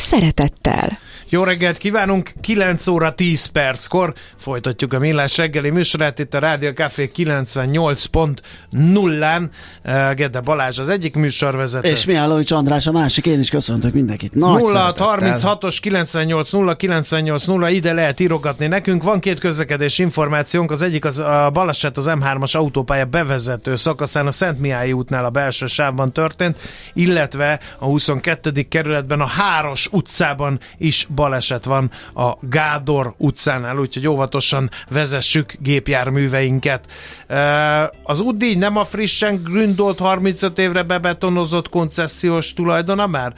szeretettel. Jó reggelt kívánunk, 9 óra 10 perckor folytatjuk a Millás reggeli műsorát itt a Rádió Café 98.0-án. Eh, Gede Balázs az egyik műsorvezető. És Mihálovics András a másik, én is köszöntök mindenkit. Nagy 0 36-os 98 0 98 0 ide lehet írogatni nekünk. Van két közlekedés információnk, az egyik az a baleset az M3-as autópálya bevezető szakaszán a Szent Mihály útnál a belső sávban történt, illetve a 22. kerületben a Háros utcában is baleset van a Gádor utcánál, úgyhogy óvatosan vezessük gépjárműveinket. Az UDI nem a frissen gründolt 35 évre bebetonozott koncesziós tulajdona már?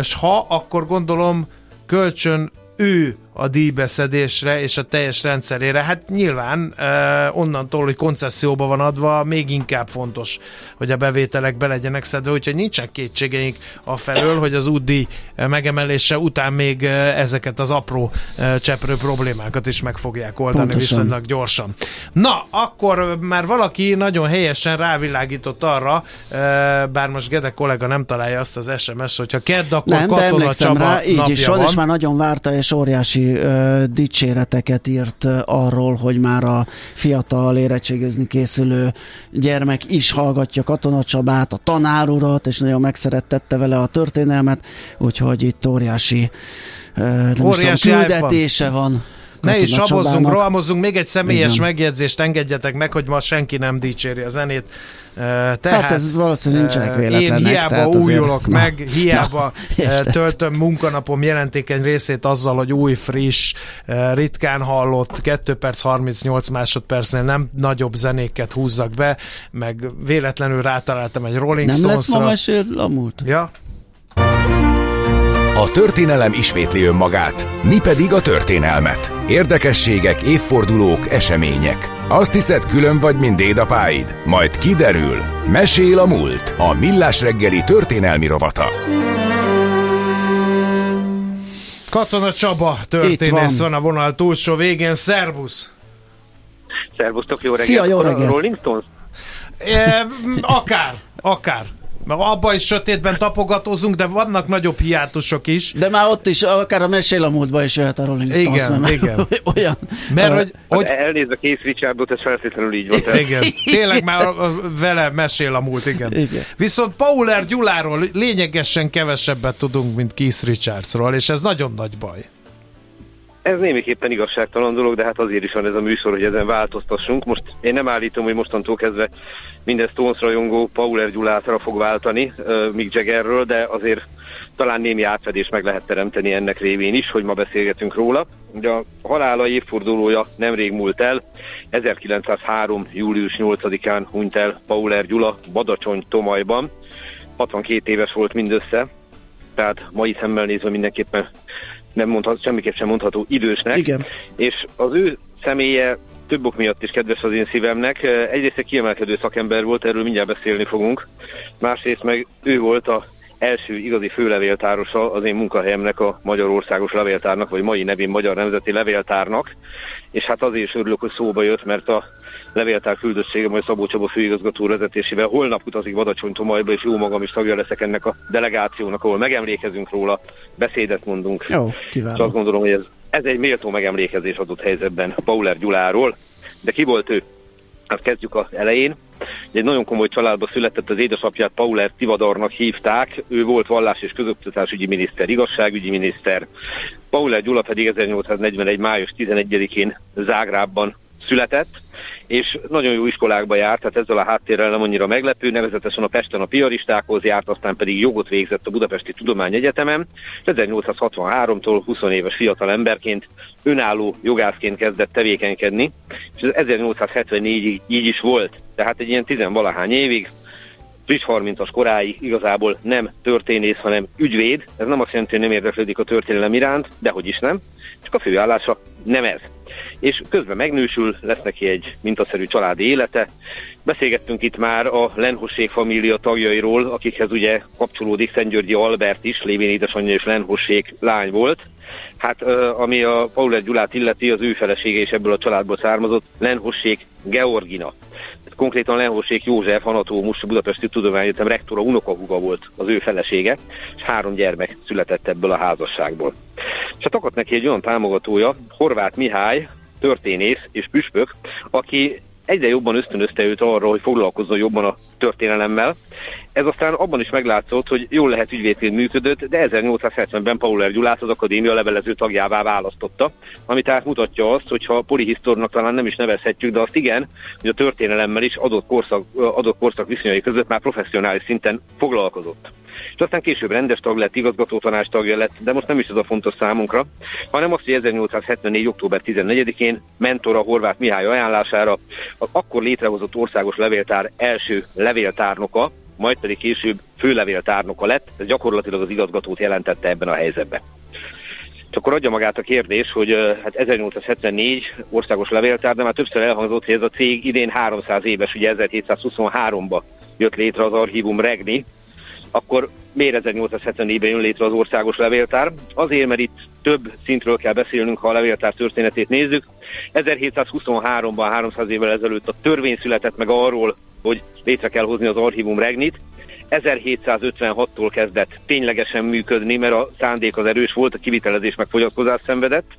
És ha, akkor gondolom kölcsön ő a díjbeszedésre és a teljes rendszerére. Hát nyilván onnantól, hogy koncesszióba van adva, még inkább fontos, hogy a bevételek be legyenek szedve, úgyhogy nincsen kétségeink a felől, hogy az útdíj megemelése után még ezeket az apró cseprő problémákat is meg fogják oldani Pontosan. viszonylag gyorsan. Na, akkor már valaki nagyon helyesen rávilágított arra, bár most Gede kollega nem találja azt az SMS, hogyha kedd, akkor nem, Katona Csaba rá, így is van, van, és már nagyon várta, és óriási ö, dicséreteket írt arról, hogy már a fiatal érettségizni készülő gyermek is hallgatja Katona Csabát, a tanárurat, és nagyon megszerettette vele a történelmet, úgyhogy itt óriási, ö, óriási tudom, küldetése van. Ne is sabozzunk, rohamozzunk, még egy személyes Igen. megjegyzést engedjetek meg, hogy ma senki nem dicséri a zenét. Tehát, hát ez valószínűleg nincsenek véletlenek. Én hiába újulok azért... meg, na, hiába na, töltöm munkanapom jelentékeny részét azzal, hogy új, friss, ritkán hallott, 2 perc 38 másodpercnél nem nagyobb zenéket húzzak be, meg véletlenül rátaláltam egy Rolling Stones-ra. Nem lesz ma mesél a múlt? Ja, a történelem ismétli önmagát, mi pedig a történelmet. Érdekességek, évfordulók, események. Azt hiszed, külön vagy, mint dédapáid? Majd kiderül. Mesél a múlt. A Millás reggeli történelmi rovata. Katona Csaba történész van. van a vonal túlsó végén. Szervusz! Szervusztok, jó reggelt! Szia, jó reggelt! Rolling Stones? E, akár, akár. Mert abban is sötétben tapogatózunk, de vannak nagyobb hiátusok is. De már ott is, akár a mesél a múltba is jöhet a Rolling Stones. Igen, mert igen. Olyan. Mert hogy, hogy... Hát elnézve Kész Richardot, ez feltétlenül így volt. Igen, tényleg már vele mesél a múlt, igen. igen. Viszont Pauler Gyuláról lényegesen kevesebbet tudunk, mint Keith Richardsról, és ez nagyon nagy baj. Ez némiképpen igazságtalan dolog, de hát azért is van ez a műsor, hogy ezen változtassunk. Most én nem állítom, hogy mostantól kezdve minden Stones rajongó Pauler Gyulátra fog váltani uh, Mick Jaggerről, de azért talán némi átfedés meg lehet teremteni ennek révén is, hogy ma beszélgetünk róla. Ugye a halála évfordulója nemrég múlt el, 1903. július 8-án hunyt el Pauler Gyula Badacsony Tomajban. 62 éves volt mindössze, tehát mai szemmel nézve mindenképpen nem mondhat, semmiképp sem mondható idősnek. Igen. És az ő személye több ok miatt is kedves az én szívemnek. Egyrészt egy kiemelkedő szakember volt, erről mindjárt beszélni fogunk. Másrészt meg ő volt a első igazi főlevéltárosa az én munkahelyemnek a Magyarországos Levéltárnak, vagy mai nevén Magyar Nemzeti Levéltárnak, és hát azért is örülök, hogy szóba jött, mert a levéltár küldössége majd Szabó Csaba főigazgató vezetésével holnap utazik Badacsony Tomajba, és jó magam is tagja leszek ennek a delegációnak, ahol megemlékezünk róla, beszédet mondunk. Jó, kiváló. És azt gondolom, hogy ez, ez egy méltó megemlékezés adott helyzetben Pauler Gyuláról. De ki volt ő? Hát kezdjük az elején. Egy nagyon komoly családba született, az édesapját Pauler Tivadornak hívták, ő volt vallás és közoktatásügyi miniszter, igazságügyi miniszter. Pauler Gyula pedig 1841. május 11-én Zágrában született, és nagyon jó iskolákba járt, tehát ezzel a háttérrel nem annyira meglepő, nevezetesen a Pesten a piaristákhoz járt, aztán pedig jogot végzett a Budapesti Tudományegyetemen, és 1863-tól 20 éves fiatal emberként önálló jogászként kezdett tevékenykedni, és ez 1874-ig így is volt, tehát egy ilyen tizenvalahány évig friss 30-as koráig igazából nem történész, hanem ügyvéd. Ez nem azt jelenti, hogy nem érdeklődik a történelem iránt, de hogy is nem. Csak a főállása nem ez. És közben megnősül, lesz neki egy mintaszerű családi élete. Beszélgettünk itt már a Lenhosség família tagjairól, akikhez ugye kapcsolódik Szentgyörgyi Albert is, lévén édesanyja és Lenhosség lány volt. Hát ami a Paulet Gyulát illeti, az ő felesége is ebből a családból származott, Lenhosség Georgina konkrétan Lehorsék József, anatómus, Budapesti Tudományegyetem rektora unokahuga volt az ő felesége, és három gyermek született ebből a házasságból. És hát akadt neki egy olyan támogatója, Horváth Mihály, történész és püspök, aki egyre jobban ösztönözte őt arra, hogy foglalkozzon jobban a történelemmel. Ez aztán abban is meglátszott, hogy jól lehet ügyvédként működött, de 1870-ben Pauler Gyulát az akadémia levelező tagjává választotta, ami tehát mutatja azt, hogy ha polihisztornak talán nem is nevezhetjük, de azt igen, hogy a történelemmel is adott korszak, adott korszak viszonyai között már professzionális szinten foglalkozott és aztán később rendes tag lett, igazgató tanács tagja lett, de most nem is ez a fontos számunkra, hanem azt, hogy 1874. október 14-én mentora Horváth Mihály ajánlására az akkor létrehozott országos levéltár első levéltárnoka, majd pedig később főlevéltárnoka lett, ez gyakorlatilag az igazgatót jelentette ebben a helyzetben. Csak akkor adja magát a kérdés, hogy hát 1874 országos levéltár, de már többször elhangzott, hogy ez a cég idén 300 éves, ugye 1723-ba jött létre az archívum Regni, akkor miért 1874-ben jön létre az országos levéltár? Azért, mert itt több szintről kell beszélnünk, ha a levéltár történetét nézzük. 1723-ban, 300 évvel ezelőtt a törvény született meg arról, hogy létre kell hozni az archívum regnit. 1756-tól kezdett ténylegesen működni, mert a szándék az erős volt, a kivitelezés meg fogyatkozás szenvedett.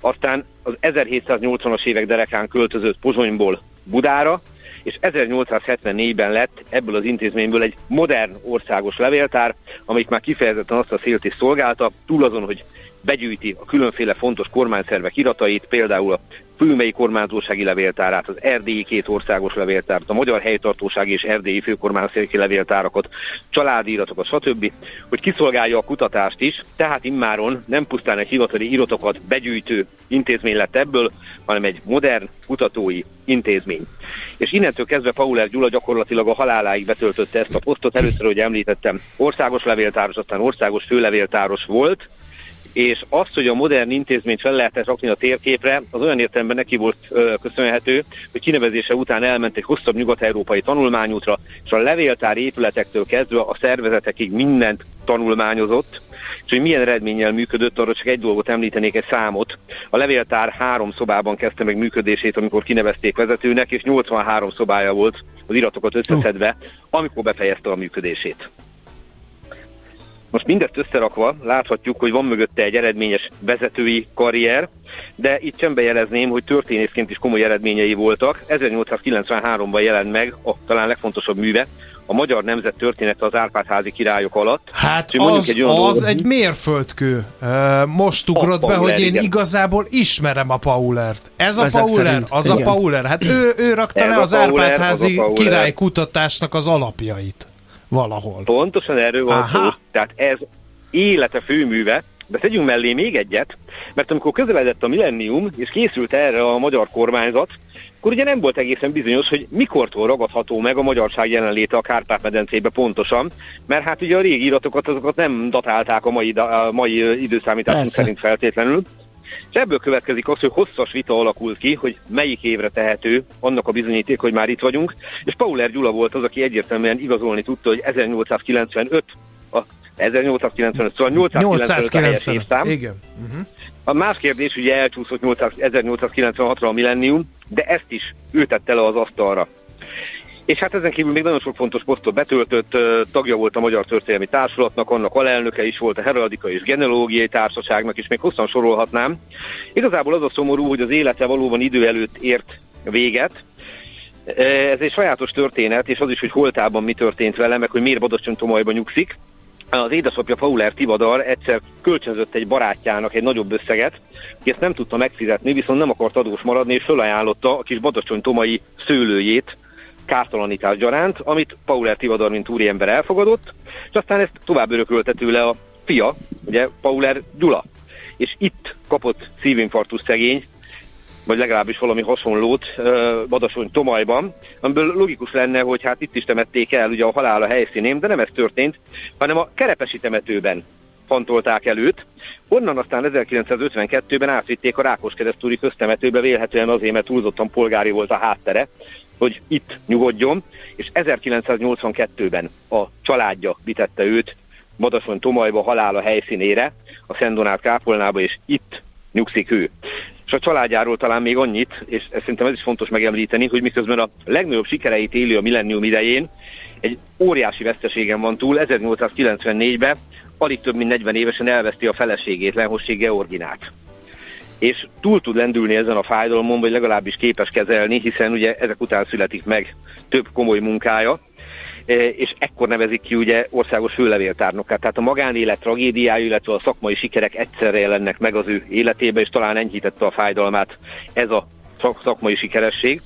Aztán az 1780-as évek derekán költözött Pozsonyból Budára, és 1874-ben lett ebből az intézményből egy modern országos levéltár, amelyik már kifejezetten azt a szélt is szolgálta, túl azon, hogy begyűjti a különféle fontos kormányszervek iratait, például a Fülmei kormányzósági levéltárát, az erdélyi két országos levéltárt, a Magyar Helytartósági és Erdélyi főkormányzósági levéltárakat, családi iratokat, stb., hogy kiszolgálja a kutatást is, tehát immáron nem pusztán egy hivatali iratokat begyűjtő intézmény lett ebből, hanem egy modern kutatói intézmény. És innentől kezdve Pauler Gyula gyakorlatilag a haláláig betöltötte ezt a posztot. Először, hogy említettem, országos levéltáros, aztán országos főlevéltáros volt, és azt, hogy a modern intézményt fel lehetett rakni a térképre, az olyan értelemben neki volt ö, köszönhető, hogy kinevezése után elment egy hosszabb nyugat-európai tanulmányútra, és a levéltár épületektől kezdve a szervezetekig mindent tanulmányozott, és hogy milyen eredménnyel működött, arra csak egy dolgot említenék, egy számot. A levéltár három szobában kezdte meg működését, amikor kinevezték vezetőnek, és 83 szobája volt az iratokat összeszedve, amikor befejezte a működését. Most mindezt összerakva láthatjuk, hogy van mögötte egy eredményes vezetői karrier, de itt sem bejelezném, hogy történészként is komoly eredményei voltak. 1893-ban jelent meg a talán legfontosabb műve, a magyar nemzet története az Árpád-házi királyok alatt. Hát az, egy, az dolgot, egy mérföldkő. Most ugrott be, hogy én igen. igazából ismerem a Paulert. Ez a Ezek Pauler, szerint, az igen. a Pauler. Hát ő, ő rakta Ez le az Árpád-házi király kutatásnak az alapjait valahol. Pontosan erről van Aha. szó. Tehát ez élete főműve, de tegyünk mellé még egyet, mert amikor közeledett a millennium, és készült erre a magyar kormányzat, akkor ugye nem volt egészen bizonyos, hogy mikortól ragadható meg a magyarság jelenléte a Kárpát-medencébe pontosan, mert hát ugye a régi iratokat azokat nem datálták a mai, a mai időszámításunk Persze. szerint feltétlenül. És ebből következik az, hogy hosszas vita alakult ki, hogy melyik évre tehető annak a bizonyíték, hogy már itt vagyunk, és Pauler Gyula volt az, aki egyértelműen igazolni tudta, hogy 1895 a 1895, szóval 895 évszám. Igen. Uh-huh. A más kérdés, ugye elcsúszott 1896-ra a millennium, de ezt is ő tette le az asztalra. És hát ezen kívül még nagyon sok fontos posztot betöltött, tagja volt a Magyar Történelmi Társulatnak, annak alelnöke is volt a Heraldika és Genealógiai Társaságnak, és még hosszan sorolhatnám. Igazából az a szomorú, hogy az élete valóban idő előtt ért véget, ez egy sajátos történet, és az is, hogy holtában mi történt vele, meg hogy miért Badacsony Tomajba nyugszik. Az édesapja Fauler Tivadar egyszer kölcsönzött egy barátjának egy nagyobb összeget, ki ezt nem tudta megfizetni, viszont nem akart adós maradni, és fölajánlotta a kis Badacsony Tomai szőlőjét, kártalanítás gyaránt, amit Pauler Tivadar, mint úriember elfogadott, és aztán ezt tovább örökölte tőle a fia, ugye Pauler Gyula. És itt kapott szívinfarktus szegény, vagy legalábbis valami hasonlót Badasony Tomajban, amiből logikus lenne, hogy hát itt is temették el ugye a halál a helyszínén, de nem ez történt, hanem a Kerepesi temetőben hantolták előtt. Onnan aztán 1952-ben átvitték a Rákoskeresztúri köztemetőbe, vélhetően azért, mert túlzottan polgári volt a háttere, hogy itt nyugodjon, és 1982-ben a családja vitette őt Madasony Tomajba halála helyszínére, a Szendonát kápolnába, és itt nyugszik ő. És a családjáról talán még annyit, és ezt szerintem ez is fontos megemlíteni, hogy miközben a legnagyobb sikereit éli a millennium idején, egy óriási veszteségen van túl, 1894-ben alig több mint 40 évesen elveszti a feleségét, Lenhosség Georginát. És túl tud lendülni ezen a fájdalomon, vagy legalábbis képes kezelni, hiszen ugye ezek után születik meg több komoly munkája, e, és ekkor nevezik ki ugye országos főlevéltárnokát. Tehát a magánélet tragédiája, illetve a szakmai sikerek egyszerre jelennek meg az ő életébe, és talán enyhítette a fájdalmát ez a szakmai sikeresség.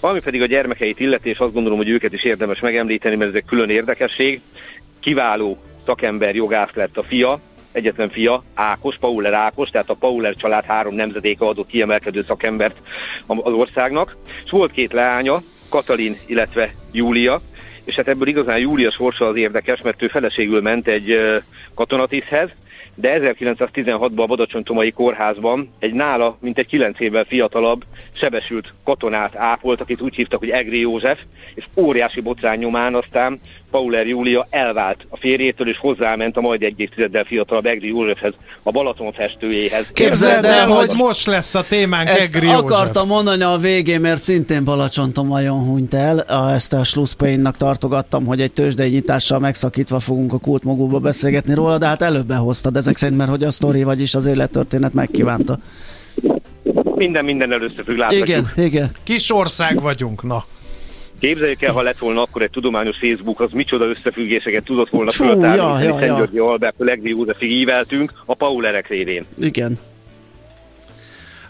Ami pedig a gyermekeit illeti, és azt gondolom, hogy őket is érdemes megemlíteni, mert ez egy külön érdekesség. Kiváló szakember jogász lett a fia, egyetlen fia, Ákos, Pauler Ákos, tehát a Pauler család három nemzedéke adott kiemelkedő szakembert az országnak, és volt két leánya, Katalin, illetve Júlia, és hát ebből igazán Júlia sorsa az érdekes, mert ő feleségül ment egy katonatiszhez, de 1916-ban a Badacsony-Tomai kórházban egy nála, mint egy 9 évvel fiatalabb, sebesült katonát ápolt, akit úgy hívtak, hogy Egri József, és óriási botrány nyomán aztán Pauler Júlia elvált a férjétől, és hozzáment a majd egy évtizeddel fiatalabb Egri Józsefhez, a Balaton festőjéhez. Képzeld el, hogy most lesz a témánk Egri József. akartam mondani a végén, mert szintén Balacsontomajon hunyt el. Ezt a Schlusspainnak tartogattam, hogy egy tőzsdei nyitással megszakítva fogunk a kult magukba beszélgetni róla, de hát előbb behoztad ezek szerint, mert hogy a sztori, vagyis az élettörténet megkívánta. Minden minden először függ, Igen, igen. Kis ország vagyunk, na. Képzeljük el, ha lett volna akkor egy tudományos Facebook, az micsoda összefüggéseket tudott volna föltárni, ja, ja, Szent Györgyi Albert, Legdi Józsefig íveltünk a Paulerek révén. Igen.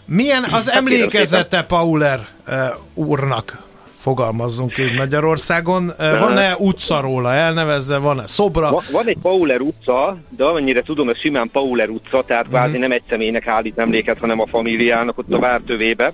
Milyen az hát emlékezete Pauler uh, úrnak? Fogalmazzunk így Magyarországon. Van-e utca róla elnevezve, van-e szobra? Van, van egy Pauler utca, de amennyire tudom, ez simán Pauler utca, tehát kvázi uh-huh. nem egy személynek állít emléket, hanem a familiának ott a vártövébe.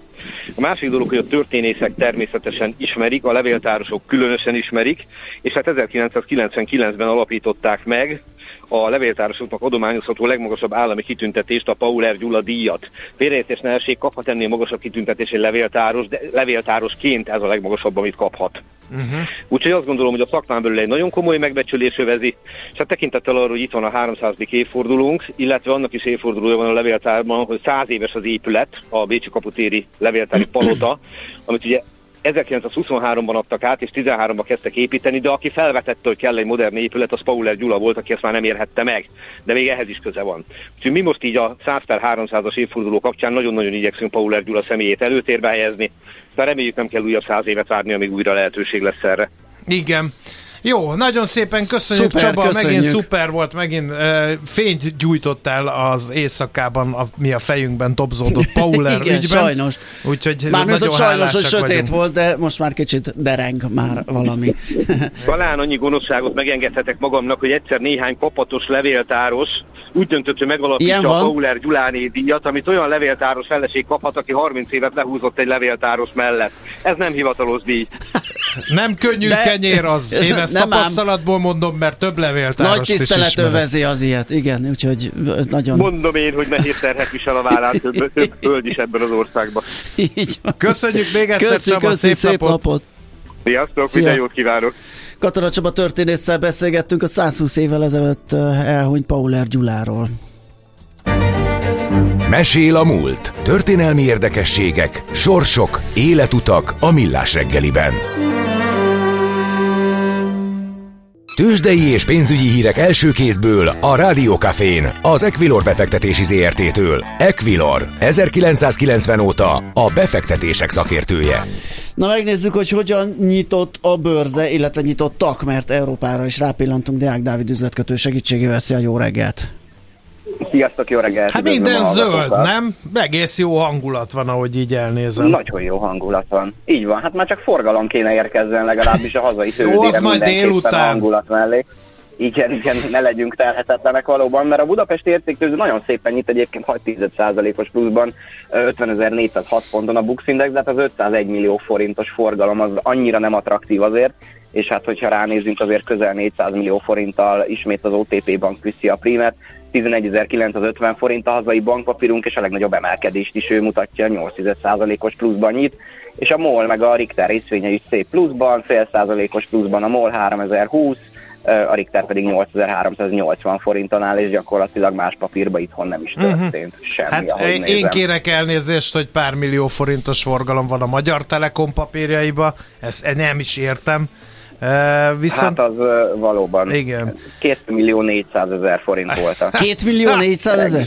A másik dolog, hogy a történészek természetesen ismerik, a levéltárosok különösen ismerik, és hát 1999-ben alapították meg a levéltárosoknak adományozható legmagasabb állami kitüntetést, a Pauler Gyula díjat. Félreértés ne essék, kaphat ennél magasabb kitüntetés egy levéltáros, de levéltárosként ez a legmagasabb, amit kaphat. Uh-huh. Úgyhogy azt gondolom, hogy a szakmán belül egy nagyon komoly megbecsülés övezi, és hát tekintettel arra, hogy itt van a 300. évfordulónk, illetve annak is évfordulója van a levéltárban, hogy 100 éves az épület, a Bécsi Kaputéri levéltári palota, amit ugye 1923-ban adtak át, és 13-ban kezdtek építeni, de aki felvetette, hogy kell egy modern épület, az Pauler Gyula volt, aki ezt már nem érhette meg, de még ehhez is köze van. Úgyhogy mi most így a 100 per 300-as évforduló kapcsán nagyon-nagyon igyekszünk Pauler Gyula személyét előtérbe helyezni, de reméljük nem kell újabb száz évet várni, amíg újra lehetőség lesz erre. Igen. Jó, nagyon szépen köszönjük szuper, Csaba, köszönjük. megint szuper volt, megint uh, fényt gyújtottál az éjszakában, a, mi a fejünkben topzódott Pauler Igen, ügyben. sajnos. Úgyhogy Mármint, hogy sajnos, hogy sötét vagyunk. volt, de most már kicsit dereng már valami. Talán annyi gonoszságot megengedhetek magamnak, hogy egyszer néhány kapatos levéltáros úgy döntött, hogy megalapítja a Pauler Gyuláné díjat, amit olyan levéltáros feleség kaphat, aki 30 évet lehúzott egy levéltáros mellett. Ez nem hivatalos díj. Nem könnyű de... kenyér az. Én ezt nem tapasztalatból ám. mondom, mert több levéltárost Nagy tisztelet övezi az ilyet, igen, úgyhogy nagyon... Mondom én, hogy nehéz terhet visel a vállán több, több föld is ebben az országban. Így van. Köszönjük még egyszer, köszi, Csaba, köszi, szép, szép napot. napot. Sziasztok, Szia. minden jót kívánok! Katona Csaba történésszel beszélgettünk a 120 évvel ezelőtt elhunyt Pauler Gyuláról. Mesél a múlt. Történelmi érdekességek, sorsok, életutak a millás reggeliben. Tőzsdei és pénzügyi hírek első kézből a Rádiókafén, az Equilor befektetési ZRT-től. Equilor, 1990 óta a befektetések szakértője. Na megnézzük, hogy hogyan nyitott a bőrze, illetve nyitottak, mert Európára is rápillantunk Deák Dávid üzletkötő segítségével. Szia, jó reggelt! Sziasztok, jó reggelt! Hát minden zöld, nem? Egész jó hangulat van, ahogy így elnézem. Nagyon jó hangulat van. Így van, hát már csak forgalom kéne érkezzen legalábbis a hazai tőzsdére Jó, majd délután. hangulat mellé. Igen, igen, ne legyünk telhetetlenek valóban, mert a Budapesti értéktőző nagyon szépen nyit egyébként 6,1%-os pluszban 50.406 ponton a Bux Index, de hát az 501 millió forintos forgalom az annyira nem attraktív azért, és hát hogyha ránézünk azért közel 400 millió forinttal ismét az OTP bank viszi a prímet, 11.950 forint a hazai bankpapírunk, és a legnagyobb emelkedést is ő mutatja, 8%-os pluszban nyit, és a MOL meg a Richter részvénye is szép pluszban, fél százalékos pluszban a MOL 3020, a Richter pedig 8380 forinton áll, és gyakorlatilag más papírba itthon nem is történt uh-huh. semmi, hát én nézem. kérek elnézést, hogy pár millió forintos forgalom van a Magyar Telekom papírjaiba, ezt nem is értem. Uh, viszont... Hát az uh, valóban Igen. 2 millió 400 ezer forint volt. 2 millió 400 ezer?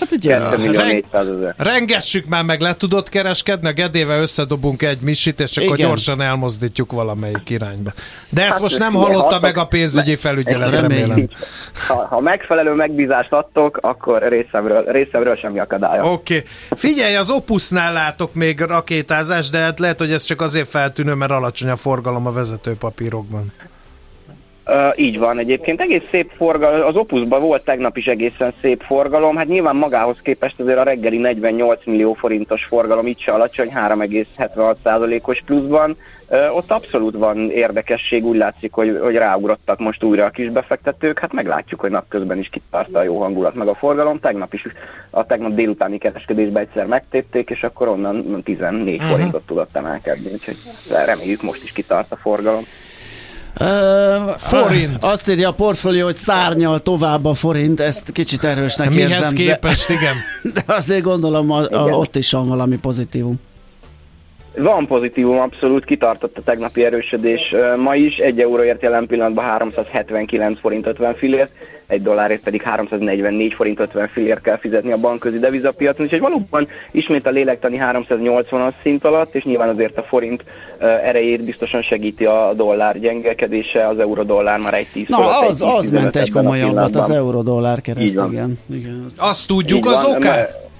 Hát ugye, 2 millió 400 ezer. Rengessük már meg, le tudod kereskedni, a Gedével összedobunk egy misit, és akkor Igen. gyorsan elmozdítjuk valamelyik irányba. De ezt hát, most nem hallotta meg a pénzügyi felügyelet, remélem. Ha, ha megfelelő megbízást adtok, akkor részemről, részemről semmi akadálya. Oké. Okay. Figyelj, az Opusnál látok még rakétázás, de hát lehet, hogy ez csak azért feltűnő, mert alacsony a forgalom a vezetőpapír papírokban. Uh, így van egyébként, egész szép forgalom, az Opusban volt tegnap is egészen szép forgalom, hát nyilván magához képest azért a reggeli 48 millió forintos forgalom itt se alacsony, 3,76%-os pluszban, uh, ott abszolút van érdekesség, úgy látszik, hogy, hogy ráugrottak most újra a kisbefektetők, hát meglátjuk, hogy napközben is kitartta a jó hangulat meg a forgalom, tegnap is a tegnap délutáni kereskedésben egyszer megtépték, és akkor onnan 14 uh-huh. forintot tudott emelkedni, úgyhogy reméljük most is kitart a forgalom. Uh, forint. Azt írja a portfólió, hogy szárnyal tovább a forint, ezt kicsit erősnek Mihez érzem. Mihez képest, de, igen. De azért gondolom, a, a, ott is van valami pozitívum. Van pozitívum, abszolút kitartott a tegnapi erősödés. Ma is egy euróért jelen pillanatban 379 forint 50 fillért, egy dollárért pedig 344 forint 50 fillért kell fizetni a bankközi devizapiacon, úgyhogy valóban ismét a lélektani 380-as szint alatt, és nyilván azért a forint erejét biztosan segíti a dollár gyengelkedése, az euró-dollár már egy 10 Na, az, az ment egy komolyabbat, az euró-dollár kereszt, igen. igen. Azt tudjuk az okát?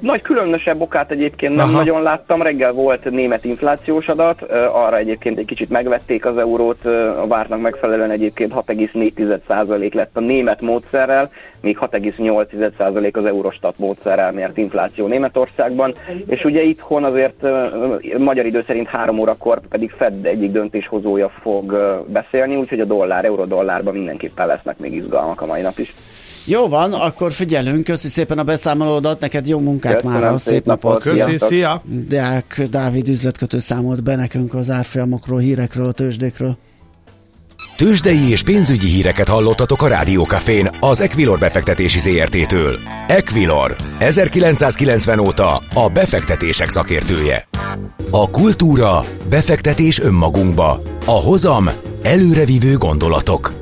Nagy különösebb okát egyébként nem Aha. nagyon láttam. Reggel volt német inflációs adat, arra egyébként egy kicsit megvették az eurót, a vártnak megfelelően egyébként 6,4% lett a német módszerrel, még 6,8% az Eurostat módszerrel mért infláció Németországban, és ugye itthon azért magyar idő szerint három órakor pedig Fed egyik döntéshozója fog beszélni, úgyhogy a dollár, euró-dollárban mindenképpen lesznek még izgalmak a mai nap is. Jó van, akkor figyelünk, köszi szépen a beszámolódat, neked jó munkát már, a szép napot. Köszi, szia! Deák Dávid üzletkötő számolt be nekünk az árfolyamokról, hírekről, a tőzsdékről. Tőzsdei és pénzügyi híreket hallottatok a Rádiókafén az Equilor befektetési ZRT-től. Equilor, 1990 óta a befektetések szakértője. A kultúra, befektetés önmagunkba, a hozam, előrevívő gondolatok.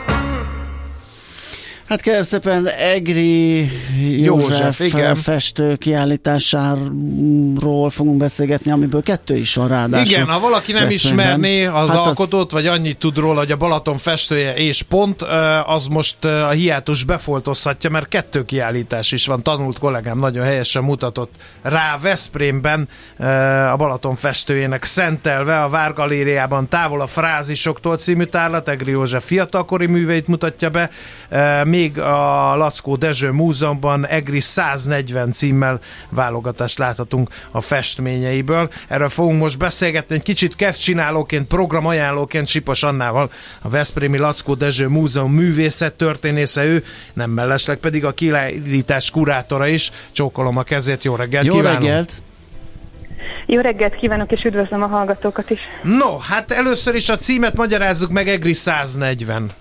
Hát kérem szépen Egri József, József igen. festő kiállításáról fogunk beszélgetni, amiből kettő is van ráadásul. Igen, ha valaki nem ismerné az hát alkotót, az... vagy annyit tud róla, hogy a Balaton festője és pont, az most a hiátus befoltozhatja, mert kettő kiállítás is van. Tanult kollégám nagyon helyesen mutatott rá Veszprémben a Balaton festőjének szentelve a Várgalériában távol a frázisoktól című tárlat, Egri József fiatalkori műveit mutatja be. Még még a Lackó Dezső Múzeumban EGRI 140 címmel válogatást láthatunk a festményeiből. Erről fogunk most beszélgetni egy kicsit kevcsinálóként, programajánlóként Sipos Annával, a Veszprémi Lackó Dezső Múzeum művészet történésze ő, nem mellesleg pedig a kiállítás kurátora is. Csókolom a kezét, jó reggelt jó kívánok! reggelt! Jó reggelt kívánok, és üdvözlöm a hallgatókat is. No, hát először is a címet magyarázzuk meg, EGRI 140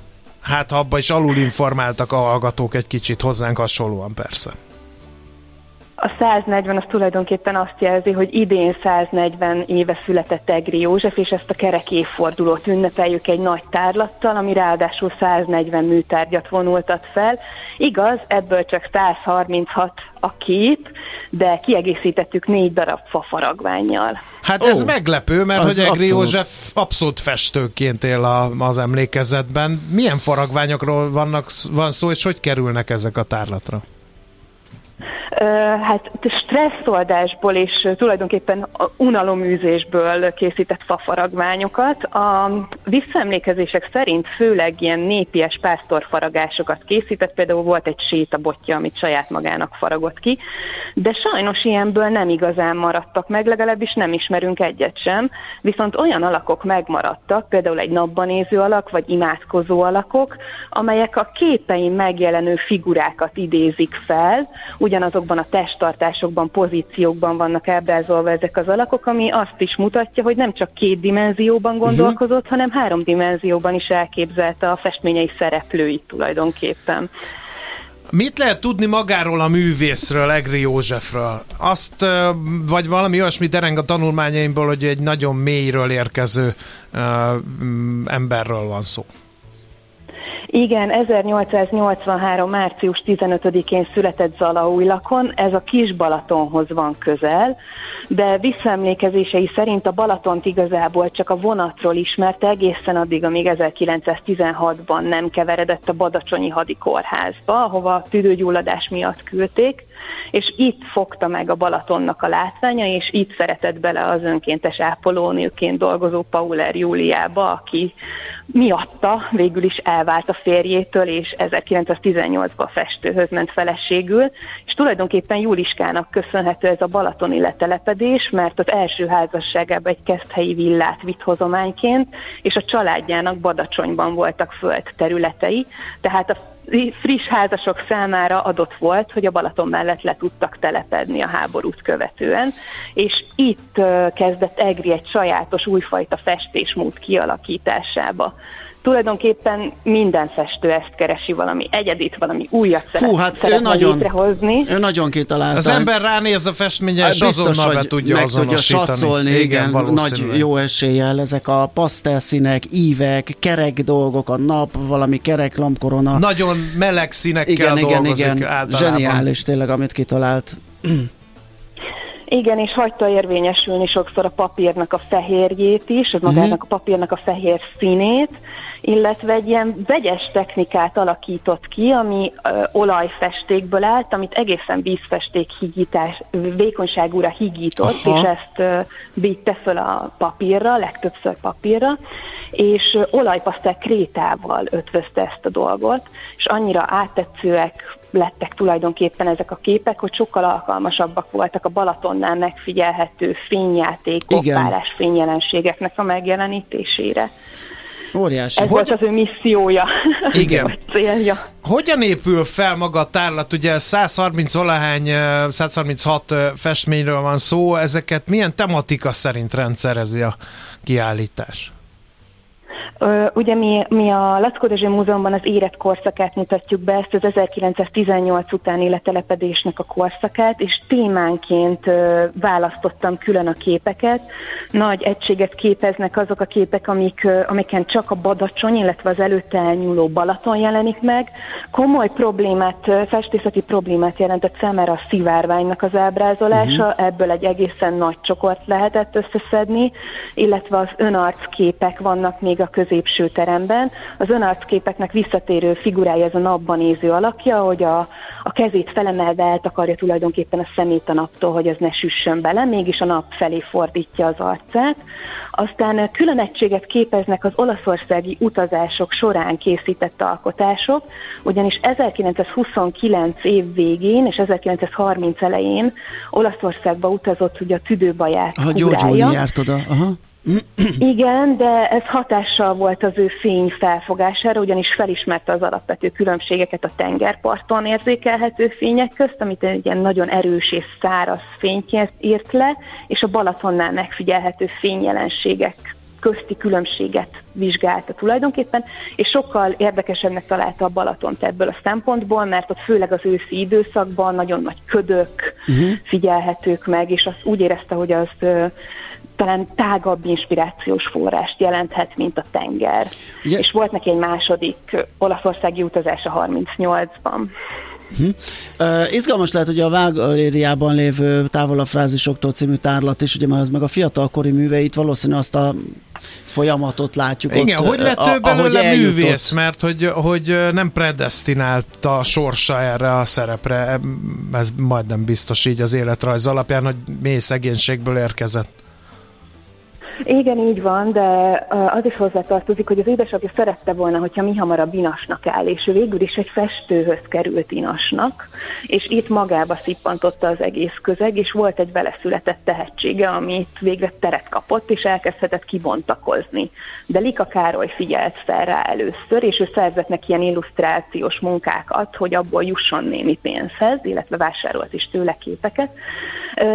hát abba is alul informáltak a hallgatók egy kicsit hozzánk hasonlóan persze. A 140 az tulajdonképpen azt jelzi, hogy idén 140 éve született Egri József, és ezt a kerek évfordulót ünnepeljük egy nagy tárlattal, ami ráadásul 140 műtárgyat vonultat fel. Igaz, ebből csak 136 a kép, de kiegészítettük négy darab fafaragványjal. Hát ez oh, meglepő, mert hogy Egri abszolút. József abszolút festőként él a, az emlékezetben. Milyen faragványokról vannak, van szó, és hogy kerülnek ezek a tárlatra? Hát stresszoldásból és tulajdonképpen unaloműzésből készített fafaragványokat. A visszaemlékezések szerint főleg ilyen népies pásztorfaragásokat készített, például volt egy sétabotja, amit saját magának faragott ki, de sajnos ilyenből nem igazán maradtak meg, legalábbis nem ismerünk egyet sem, viszont olyan alakok megmaradtak, például egy napban néző alak, vagy imádkozó alakok, amelyek a képein megjelenő figurákat idézik fel, ugyanazokban a testtartásokban, pozíciókban vannak ábrázolva ezek az alakok, ami azt is mutatja, hogy nem csak két dimenzióban mhm. gondolkozott, uh-huh. hanem három dimenzióban is elképzelte a festményei szereplőit tulajdonképpen. Mit lehet tudni magáról a művészről, Egri Józsefről? Azt, vagy valami olyasmi dereng a tanulmányaimból, hogy egy nagyon mélyről érkező uh, emberről van szó. Igen, 1883. március 15-én született Zalaújlakon, ez a Kis Balatonhoz van közel, de visszaemlékezései szerint a Balatont igazából csak a vonatról ismerte egészen addig, amíg 1916-ban nem keveredett a Badacsonyi hadikórházba, ahova tüdőgyulladás miatt küldték, és itt fogta meg a Balatonnak a látványa, és itt szeretett bele az önkéntes ápolónőként dolgozó Pauler Júliába, aki miatta végül is elvált a férjétől, és 1918-ban festőhöz ment feleségül, és tulajdonképpen Júliskának köszönhető ez a balatoni letelepedés, mert az első házasságában egy keszthelyi villát vitt hozományként, és a családjának Badacsonyban voltak föld területei, tehát a friss házasok számára adott volt, hogy a Balaton mellett le tudtak telepedni a háborút követően, és itt kezdett Egri egy sajátos újfajta festésmód kialakításába tulajdonképpen minden festő ezt keresi, valami egyedit, valami újat Fú, hát ő nagyon, létrehozni. Ő nagyon kitalálta. Az ember ránéz a festménye, és biztos, azonnal be tudja meg tudja satszolni, igen, igen nagy jó eséllyel ezek a pasztelszínek, ívek, kerek dolgok, a nap, valami kerek lampkorona. Nagyon meleg színekkel igen, dolgozik igen, igen. Zseniális tényleg, amit kitalált. Igen, és hagyta érvényesülni sokszor a papírnak a fehérjét is, az magának uh-huh. a papírnak a fehér színét, illetve egy ilyen vegyes technikát alakított ki, ami ö, olajfestékből állt, amit egészen vízfesték higítás, vékonyságúra higított, Aha. és ezt ö, vitte föl a papírra, legtöbbször papírra, és ö, olajpasztel krétával ötvözte ezt a dolgot, és annyira áttetszőek lettek tulajdonképpen ezek a képek, hogy sokkal alkalmasabbak voltak a Balatonnál megfigyelhető fényjátékok, párás fényjelenségeknek a megjelenítésére. Óriási. Ez hogy... volt az ő missziója. Igen. vagy célja. Hogyan épül fel maga a tárlat? Ugye 130 valahány, 136 festményről van szó, ezeket milyen tematika szerint rendszerezi a kiállítás? Ugye mi, mi a Lackó Dezső Múzeumban az érett korszakát mutatjuk be, ezt az 1918 utáni letelepedésnek a korszakát, és témánként választottam külön a képeket. Nagy egységet képeznek azok a képek, amik, amiken csak a Badacsony, illetve az előtte elnyúló Balaton jelenik meg. Komoly problémát, festészeti problémát jelentett számára a szivárványnak az ábrázolása, uh-huh. ebből egy egészen nagy csokort lehetett összeszedni, illetve az önarcképek vannak még a középső teremben. Az önarcképeknek visszatérő figurája ez a napban néző alakja, hogy a, a kezét felemelve eltakarja tulajdonképpen a szemét a naptól, hogy az ne süssön bele, mégis a nap felé fordítja az arcát. Aztán külön egységet képeznek az olaszországi utazások során készített alkotások, ugyanis 1929 év végén és 1930 elején Olaszországba utazott ugye a tüdőbaját Aha, Giorgio járt oda. Aha. Igen, de ez hatással volt az ő fény felfogására, ugyanis felismerte az alapvető különbségeket a tengerparton érzékelhető fények közt, amit egy ilyen nagyon erős és száraz fényt írt le, és a Balatonnál megfigyelhető fényjelenségek közti különbséget vizsgálta tulajdonképpen, és sokkal érdekesebbnek találta a Balatont ebből a szempontból, mert ott főleg az őszi időszakban nagyon nagy ködök uh-huh. figyelhetők meg, és azt úgy érezte, hogy az talán tágabb inspirációs forrást jelenthet, mint a tenger. Ugye? És volt neki egy második olaszországi utazása 38-ban. Hm. Uh, izgalmas lehet, hogy a Vágalériában lévő távolabb frázisoktól című tárlat is, ugye már ez meg a fiatalkori műveit valószínű azt a folyamatot látjuk Igen, ott, hogy lett ő belőle művész, mert hogy, hogy nem predestinálta a sorsa erre a szerepre, ez majdnem biztos így az életrajz alapján, hogy mély szegénységből érkezett. Igen, így van, de az is hozzátartozik, hogy az édesapja szerette volna, hogyha mi hamarabb inasnak áll, és ő végül is egy festőhöz került inasnak, és itt magába szippantotta az egész közeg, és volt egy vele született tehetsége, amit végre teret kapott, és elkezdhetett kibontakozni. De Lika Károly figyelt fel rá először, és ő szerzett neki ilyen illusztrációs munkákat, hogy abból jusson némi pénzhez, illetve vásárolt is tőle képeket.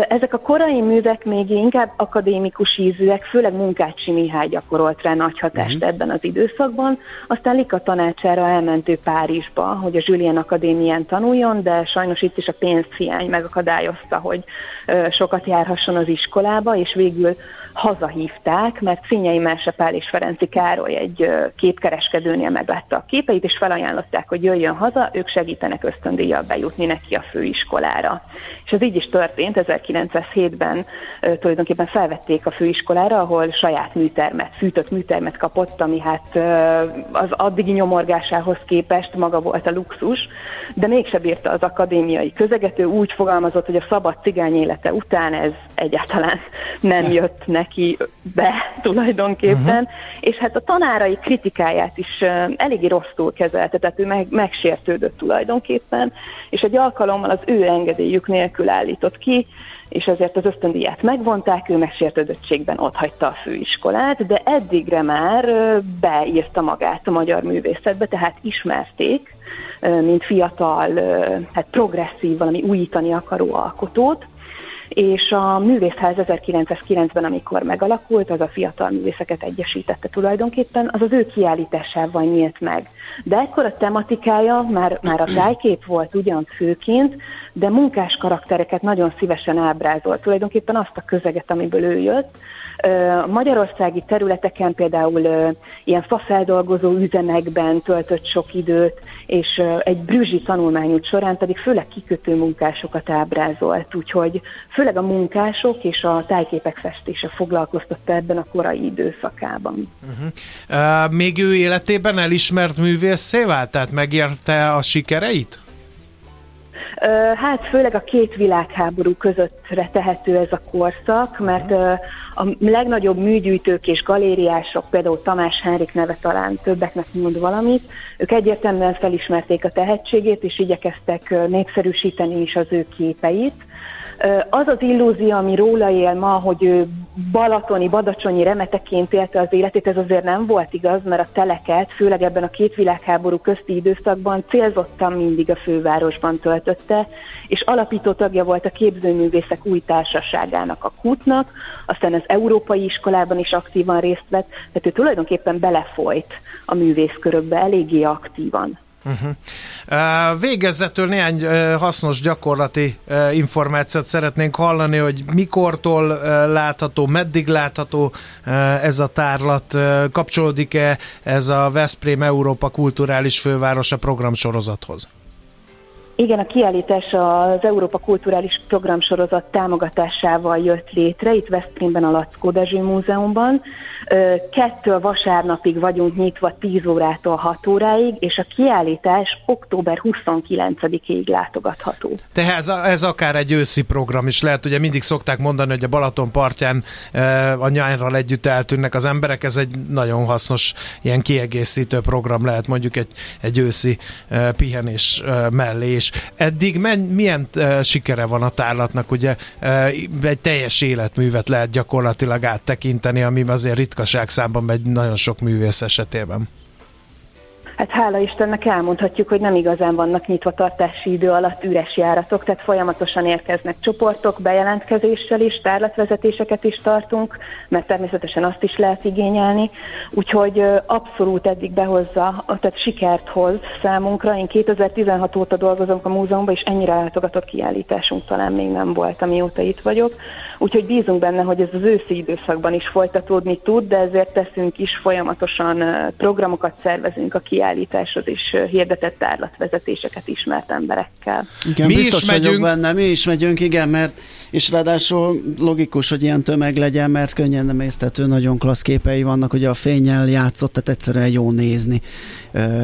Ezek a korai művek még inkább akadémikus ízűek, főleg Munkácsi Mihály gyakorolt rá nagy hatást uh-huh. ebben az időszakban. Aztán Lika tanácsára elment ő Párizsba, hogy a Julien Akadémián tanuljon, de sajnos itt is a pénzhiány megakadályozta, hogy sokat járhasson az iskolába, és végül hazahívták, mert Színyei Pál és Ferenci Károly egy képkereskedőnél meglátta a képeit, és felajánlották, hogy jöjjön haza, ők segítenek ösztöndíjjal bejutni neki a főiskolára. És ez így is történt, 1907-ben tulajdonképpen felvették a főiskolára, ahol saját műtermet, fűtött műtermet kapott, ami hát az addigi nyomorgásához képest maga volt a luxus, de mégse bírta az akadémiai közeget, ő úgy fogalmazott, hogy a szabad cigány élete után ez egyáltalán nem jött neki be tulajdonképpen, uh-huh. és hát a tanárai kritikáját is eléggé rosszul kezelte, tehát ő meg, megsértődött tulajdonképpen, és egy alkalommal az ő engedélyük nélkül állított ki, és ezért az ösztöndíját megvonták, ő megsértődöttségben hagyta a főiskolát, de eddigre már beírta magát a magyar művészetbe, tehát ismerték, mint fiatal, hát progresszív, valami újítani akaró alkotót, és a Művészház 1909-ben, amikor megalakult, az a fiatal művészeket egyesítette tulajdonképpen, az az ő kiállításával nyílt meg. De ekkor a tematikája már, már a tájkép volt ugyan főként, de munkás karaktereket nagyon szívesen ábrázolt, tulajdonképpen azt a közeget, amiből ő jött, Magyarországi területeken például ilyen fafeldolgozó üzemekben töltött sok időt, és egy brüzsi tanulmányút során pedig főleg kikötő munkásokat ábrázolt, úgyhogy főleg a munkások és a tájképek festése foglalkoztatta ebben a korai időszakában. Uh-huh. Uh, még ő életében elismert művészé vált? Tehát megérte a sikereit? Hát főleg a két világháború közöttre tehető ez a korszak, mert a legnagyobb műgyűjtők és galériások, például Tamás Henrik neve talán többeknek mond valamit, ők egyértelműen felismerték a tehetségét, és igyekeztek népszerűsíteni is az ő képeit. Az az illúzió, ami róla él ma, hogy ő balatoni, badacsonyi remeteként élte az életét, ez azért nem volt igaz, mert a teleket, főleg ebben a két világháború közti időszakban célzottan mindig a fővárosban töltötte, és alapító tagja volt a képzőművészek új társaságának, a kútnak, aztán az európai iskolában is aktívan részt vett, tehát ő tulajdonképpen belefolyt a művészkörökbe eléggé aktívan. Uh-huh. Uh, végezetül néhány hasznos gyakorlati információt szeretnénk hallani, hogy mikortól látható, meddig látható ez a tárlat, kapcsolódik-e ez a Veszprém Európa Kulturális Fővárosa programsorozathoz? Igen, a kiállítás az Európa Kulturális Programsorozat támogatásával jött létre, itt Veszprémben a Lackó Dezső Múzeumban. Kettő vasárnapig vagyunk nyitva 10 órától 6 óráig, és a kiállítás október 29-ig látogatható. Tehát ez, ez akár egy őszi program is lehet, ugye mindig szokták mondani, hogy a Balaton partján a nyárral együtt eltűnnek az emberek, ez egy nagyon hasznos ilyen kiegészítő program lehet mondjuk egy, egy őszi pihenés mellé és eddig men, milyen uh, sikere van a tárlatnak, ugye uh, egy teljes életművet lehet gyakorlatilag áttekinteni, ami azért ritkaság számban megy nagyon sok művész esetében. Hát hála Istennek elmondhatjuk, hogy nem igazán vannak nyitva tartási idő alatt üres járatok, tehát folyamatosan érkeznek csoportok, bejelentkezéssel is, tárlatvezetéseket is tartunk, mert természetesen azt is lehet igényelni, úgyhogy abszolút eddig behozza, tehát sikert hoz számunkra. Én 2016 óta dolgozom a múzeumban, és ennyire látogatott kiállításunk talán még nem volt, amióta itt vagyok. Úgyhogy bízunk benne, hogy ez az őszi időszakban is folytatódni tud, de ezért teszünk is folyamatosan programokat szervezünk a kiállításhoz, és hirdetett tárlatvezetéseket ismert emberekkel. Igen, mi biztos is megyünk. benne, mi is megyünk, igen, mert és ráadásul logikus, hogy ilyen tömeg legyen, mert könnyen emésztető, nagyon klassz képei vannak, hogy a fényel játszott, tehát egyszerűen jó nézni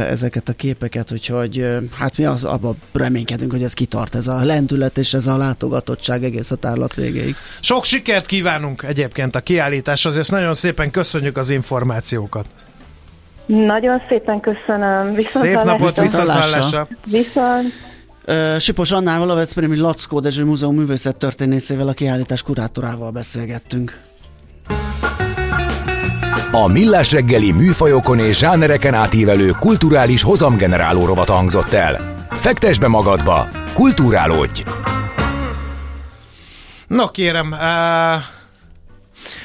ezeket a képeket, úgyhogy hát mi az, abban reménykedünk, hogy ez kitart, ez a lendület és ez a látogatottság egész a tárlat végéig. Sok sikert kívánunk egyébként a kiállításhoz, és nagyon szépen köszönjük az információkat. Nagyon szépen köszönöm. Viszont Szép napot, viszont Viszont. Uh, Sipos Annával, a Veszprémi Lackó Dezső Múzeum művészet történészével, a kiállítás kurátorával beszélgettünk. A Millás reggeli műfajokon és zsánereken átívelő kulturális hozamgeneráló rovat hangzott el. Fektes be magadba, kulturálódj! No kérem, uh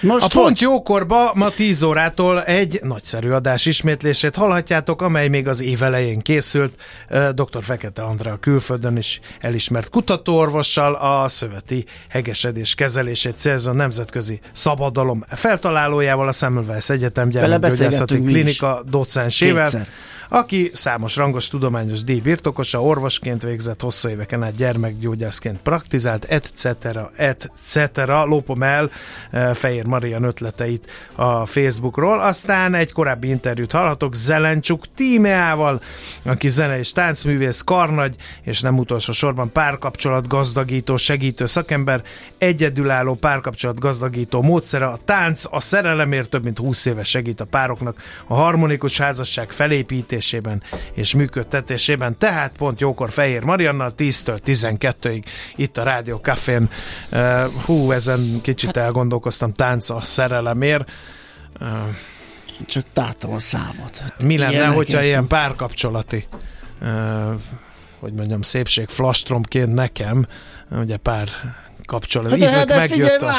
most a Pont Jókorba ma 10 órától egy nagyszerű adás ismétlését hallhatjátok, amely még az év elején készült. Dr. Fekete Andrá külföldön is elismert kutatóorvossal a szöveti hegesedés kezelését célzó nemzetközi szabadalom feltalálójával, a Semmelweis Egyetem gyermekgyógyászati klinika docensével. Kétszer aki számos rangos tudományos díj birtokosa, orvosként végzett hosszú éveken át gyermekgyógyászként praktizált, etc. etc. Lópom el eh, Fehér Marian ötleteit a Facebookról. Aztán egy korábbi interjút hallhatok Zelencsuk Tímeával, aki zene és táncművész, karnagy, és nem utolsó sorban párkapcsolat gazdagító, segítő szakember, egyedülálló párkapcsolat gazdagító módszere a tánc, a szerelemért több mint 20 éve segít a pároknak a harmonikus házasság felépítés építésében és működtetésében, tehát pont jókor Fehér Mariannal 10-től 12-ig itt a Rádió Cafén. Hú, ezen kicsit elgondolkoztam, tánc a szerelemért. Csak tártam a számot. Mi lenne, Ilyenek hogyha ilyen párkapcsolati hogy mondjam, szépség flastromként nekem, ugye pár kapcsolat. Hát de, de megjött a...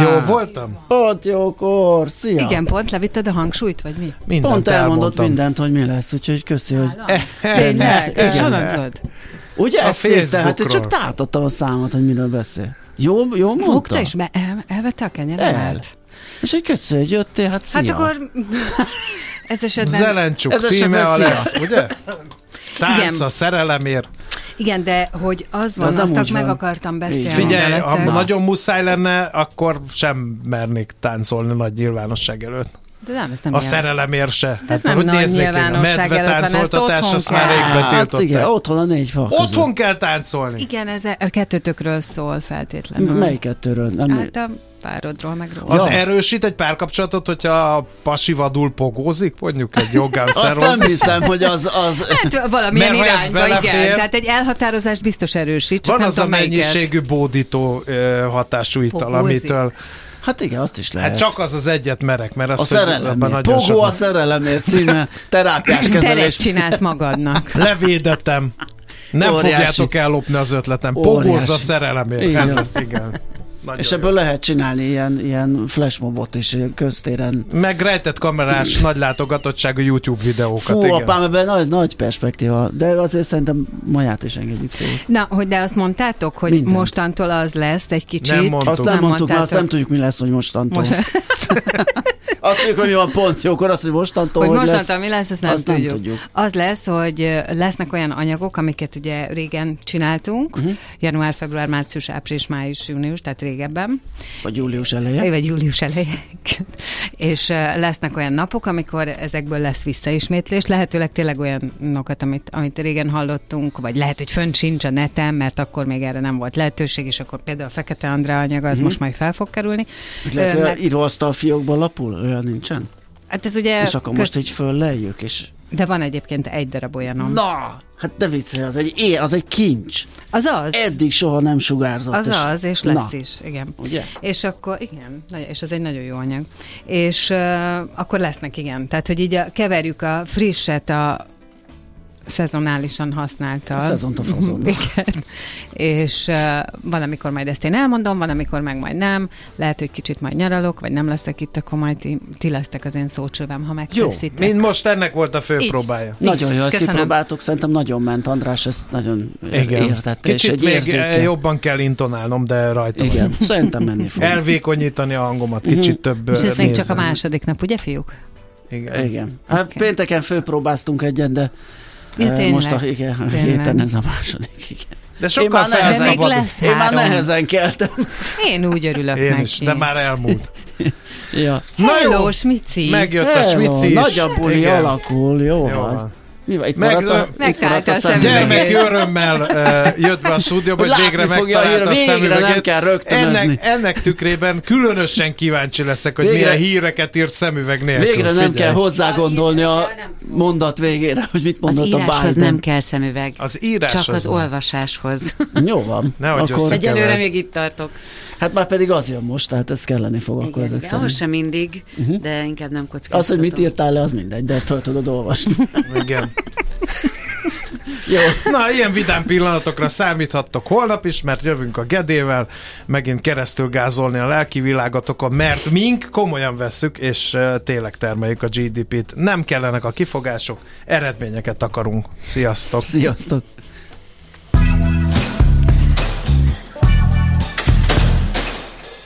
Jó voltam? Pont jókor, szia! Igen, pont levitted a hangsúlyt, vagy mi? Mindent pont elmondott elmondtam. mindent, hogy mi lesz, úgyhogy köszi, hogy... Tényleg? És honnan tudod? Ugye a ezt nézte, hát én csak tátottam a számot, hogy miről beszél. Jó, jó mondta? Fogta és be, el, elvette a kenyeremet? És hogy köszi, hogy jöttél, hát szia. Hát akkor ez esetben... Zelencsuk, ez tíme a lesz, ugye? Tánc a szerelemért. Igen, de hogy az van, az azt meg van. akartam beszélni. Figyelj, ha nagyon muszáj lenne, akkor sem mernék táncolni nagy nyilvánosság előtt. De nem, ez nem a szerelemért se. Ez hát, nem hogy nagy nyilvánosság előtt van, ezt otthon azt már rég Hát igen, otthon a négy fal Otthon kell táncolni. Igen, ez a kettőtökről szól feltétlenül. Melyik kettőről? Nem hát a párodról, meg róla. Az ja. erősít egy párkapcsolatot, hogyha a pasi vadul pogózik, mondjuk egy jogán Azt nem hiszem, hogy az... az... Hát valamilyen Mert irányba, igen. Tehát egy elhatározást biztos erősít. Csak Van az a mennyiségű bódító hatású ital, amitől Hát igen, azt is lehet. Hát csak az az egyet merek, mert az a szerelemért. Pogó sokan... a szerelemért címe, terápiás kezelés. Teret csinálsz magadnak. Levédetem. Nem Óriási. fogjátok ellopni az ötletem. Pogózza a szerelemért. Igen. Ez az, igen. Nagyon és ebből jó. lehet csinálni ilyen, ilyen flashmobot is köztéren. Meg rejtett kamerás, nagy látogatottságú YouTube videókat. Fú, igen. apám, ebben nagy, nagy perspektíva, de azért szerintem maját is engedjük szó. Na, hogy de azt mondtátok, hogy Mindent. mostantól az lesz egy kicsit. Nem mondtuk. Azt nem, nem mondtuk, mert azt nem tudjuk, mi lesz, hogy mostantól. Most... azt mondjuk, hogy mi van pont jókor, azt, hogy mostantól hogy, hogy mostantól lesz, mi lesz, azt nem, azt tudjuk. nem tudjuk. Az lesz, hogy lesznek olyan anyagok, amiket ugye régen csináltunk, uh-huh. január, február, március, április, május, június, tehát régebben. Vagy július eleje. Vagy július eleje. és lesznek olyan napok, amikor ezekből lesz visszaismétlés, lehetőleg tényleg olyanokat, amit, amit régen hallottunk, vagy lehet, hogy fönn sincs a neten, mert akkor még erre nem volt lehetőség, és akkor például a Fekete Andrá anyaga, az mm-hmm. most majd fel fog kerülni. Lehet, mert... íróasztal fiókban lapul? Olyan nincsen? Hát ez ugye... És akkor köz... most így föllejjük, és De van egyébként egy darab olyanom. Na, hát de viccelj, az egy, é, az egy kincs. Az az. Eddig soha nem sugárzott. Az és, az, és lesz na, is, igen. Ugye? És akkor, igen, és az egy nagyon jó anyag. És uh, akkor lesznek, igen. Tehát, hogy így a, keverjük a frisset a szezonálisan használtal. Szezontól fazonba. Igen. És uh, van, amikor majd ezt én elmondom, van, amikor meg majd nem. Lehet, hogy kicsit majd nyaralok, vagy nem leszek itt, akkor majd ti, ti lesztek az én szócsövem, ha megteszitek. Mint most ennek volt a fő Így. próbája. Nagyon jó, ezt Köszönöm. kipróbáltuk, szerintem nagyon ment András, ezt nagyon Igen. értette, és Kicsit egy még érzéke. eh, jobban kell intonálnom, de rajta Igen, vagyok. szerintem menni fog. Elvékonyítani a hangomat, kicsit több És ez még csak a második nap, ugye, fiúk? Igen. Igen. Hát Oké. pénteken főpróbáztunk egyen, de Ja, tényleg. most a, igen, a Tényleg. héten ez a második. Igen. De Én sokkal már nehezen- De még lesz Én már nehezen keltem. Én úgy örülök Én neki. is, de már elmúlt. Ja. Na jó, Hello, Smici! megjött a Hello, smici is. Nagy a buli alakul, jó, Jó van. van. Mi van? Itt Meg- maradt a, Megtalálta a szemüvegét. Gyermeki örömmel uh, jött be a stúdióba, hogy Látni végre a megtalálta a szemüveget. nem kell rögtönözni. ennek, ennek tükrében különösen kíváncsi leszek, hogy Végre- milyen híreket írt szemüveg nélkül. Végre nem Figyelj. kell hozzá gondolni a mondat végére, hogy mit Az mondott a íráshoz Biden. nem kell szemüveg. Az írás Csak az nem. olvasáshoz. Jó van. Nehogy akkor, Egyelőre még itt tartok. hát már pedig az jön most, tehát ez kelleni fog akkor Igen, ezek igen. szerint. Ahhoz sem mindig, de inkább nem kockáztatom. Az, hogy mit írtál le, az mindegy, de föl tudod olvasni. Igen. Jó. Na, ilyen vidám pillanatokra számíthattok holnap is, mert jövünk a Gedével, megint keresztül gázolni a lelki világatokon, mert mink komolyan vesszük, és tényleg termeljük a GDP-t. Nem kellenek a kifogások, eredményeket akarunk. Sziasztok! Sziasztok!